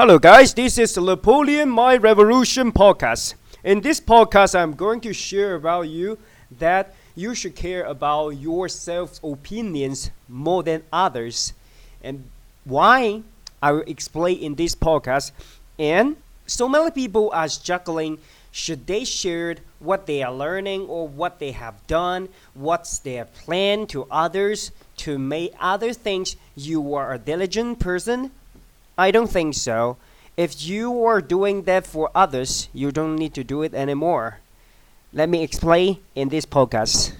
Hello, guys. This is Napoleon Mind Revolution podcast. In this podcast, I'm going to share about you that you should care about your self opinions more than others, and why I will explain in this podcast. And so many people are struggling. Should they share what they are learning or what they have done? What's their plan to others to make others think you are a diligent person? I don't think so. If you are doing that for others, you don't need to do it anymore. Let me explain in this podcast.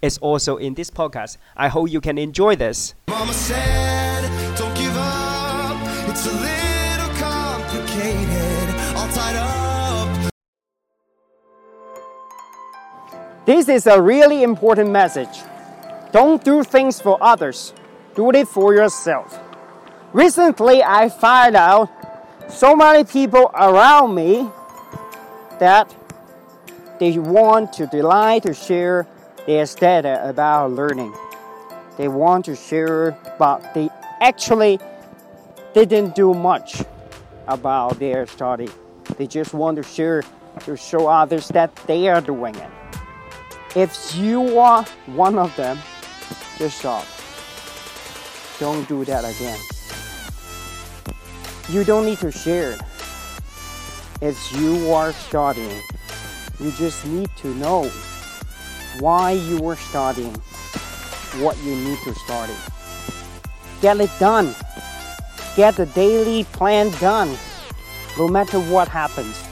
It's also in this podcast. I hope you can enjoy this. Mama said, don't give up. It's a little complicated, all tied up. This is a really important message. Don't do things for others, do it for yourself. Recently, I find out so many people around me that they want to delight to share their data about learning. They want to share, but they actually didn't do much about their study. They just want to share to show others that they are doing it. If you are one of them, just stop. Don't do that again. You don't need to share. If you are studying, you just need to know why you are studying, what you need to study. Get it done. Get the daily plan done. No matter what happens.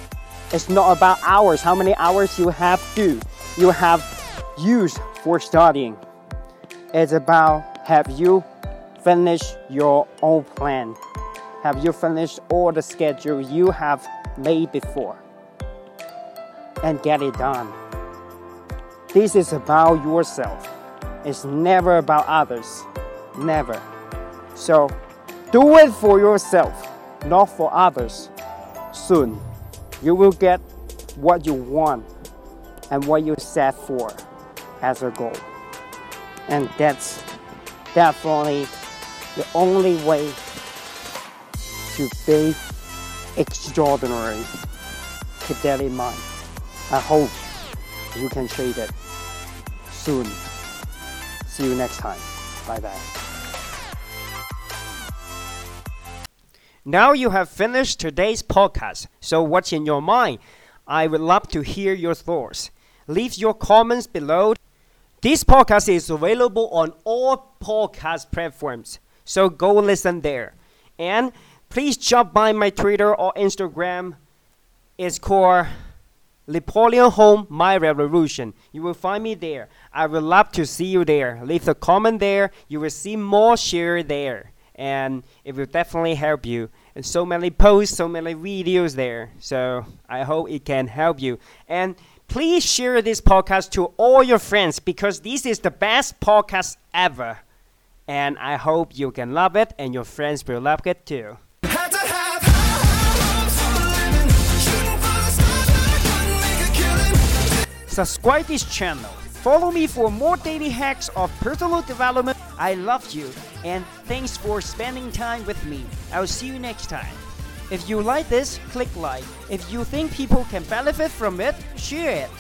It's not about hours, how many hours you have to, you have used for studying. It's about have you finished your own plan? Have you finished all the schedule you have made before? And get it done. This is about yourself. It's never about others. Never. So do it for yourself, not for others. Soon, you will get what you want and what you set for as a goal. And that's definitely the only way to be extraordinary. Keep that in mind. I hope you can shade it soon. See you next time. Bye bye. Now you have finished today's podcast. So, what's in your mind? I would love to hear your thoughts. Leave your comments below. This podcast is available on all podcast platforms. So, go listen there. And please jump by my Twitter or Instagram. It's called Napoleon Hung Mind Revolution. You will find me there. I would love to see you there. Leave a comment there. You will see more share there. And it will definitely help you. And so many posts, so many videos there. So I hope it can help you. And please share this podcast to all your friends because this is the best podcast ever. And I hope you can love it and your friends will love it too. Subscribe this channel. Follow me for more daily hacks of personal development. I love you and thanks for spending time with me. I'll see you next time. If you like this, click like. If you think people can benefit from it, share it.